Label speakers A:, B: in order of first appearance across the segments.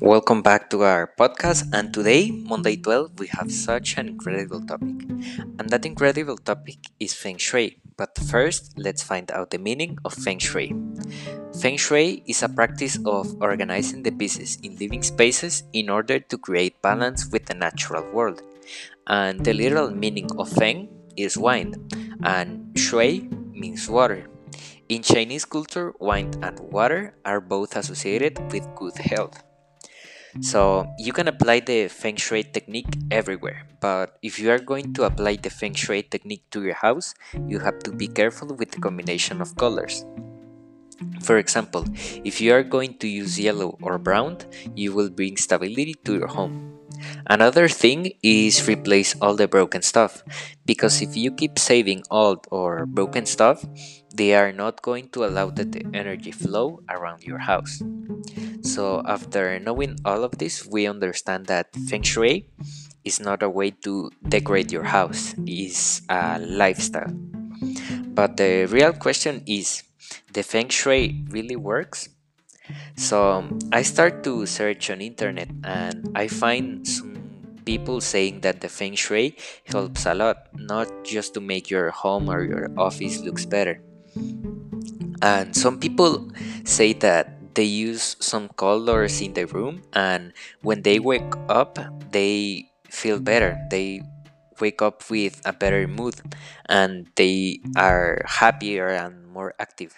A: Welcome back to our podcast. And today, Monday 12, we have such an incredible topic. And that incredible topic is Feng Shui. But first, let's find out the meaning of Feng Shui. Feng Shui is a practice of organizing the pieces in living spaces in order to create balance with the natural world. And the literal meaning of Feng is wind, and Shui means water. In Chinese culture, wine and water are both associated with good health. So you can apply the Feng Shui technique everywhere, but if you are going to apply the Feng Shui technique to your house, you have to be careful with the combination of colors. For example, if you are going to use yellow or brown, you will bring stability to your home. Another thing is replace all the broken stuff, because if you keep saving old or broken stuff, they are not going to allow the energy flow around your house. So, after knowing all of this, we understand that Feng Shui is not a way to decorate your house, it's a lifestyle. But the real question is the Feng Shui really works? So I start to search on internet and I find some people saying that the feng shui helps a lot, not just to make your home or your office looks better. And some people say that they use some colors in the room and when they wake up they feel better they wake up with a better mood and they are happier and more active.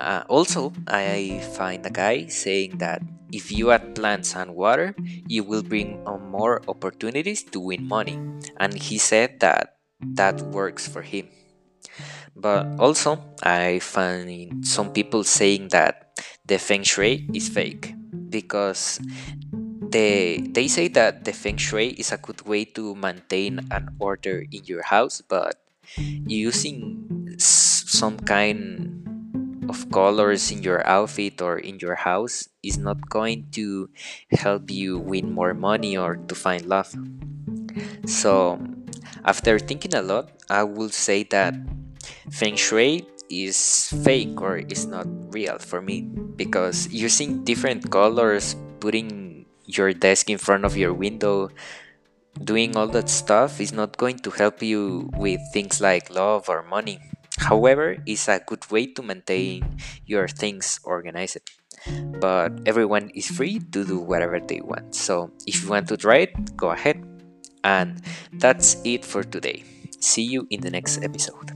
A: Uh, also i find a guy saying that if you add plants and water you will bring on more opportunities to win money. And he said that that works for him. But also i find some people saying that the feng shui is fake because they they say that the feng shui is a good way to maintain an order in your house but using some kind of colors in your outfit or in your house is not going to help you win more money or to find love. So after thinking a lot i will say that feng shui is fake or is not real for me because using different colors, putting your desk in front of your window, doing all that stuff is not going to help you with things like love or money. However, it's a good way to maintain your things organized. But everyone is free to do whatever they want. So if you want to try it, go ahead. And that's it for today. See you in the next episode.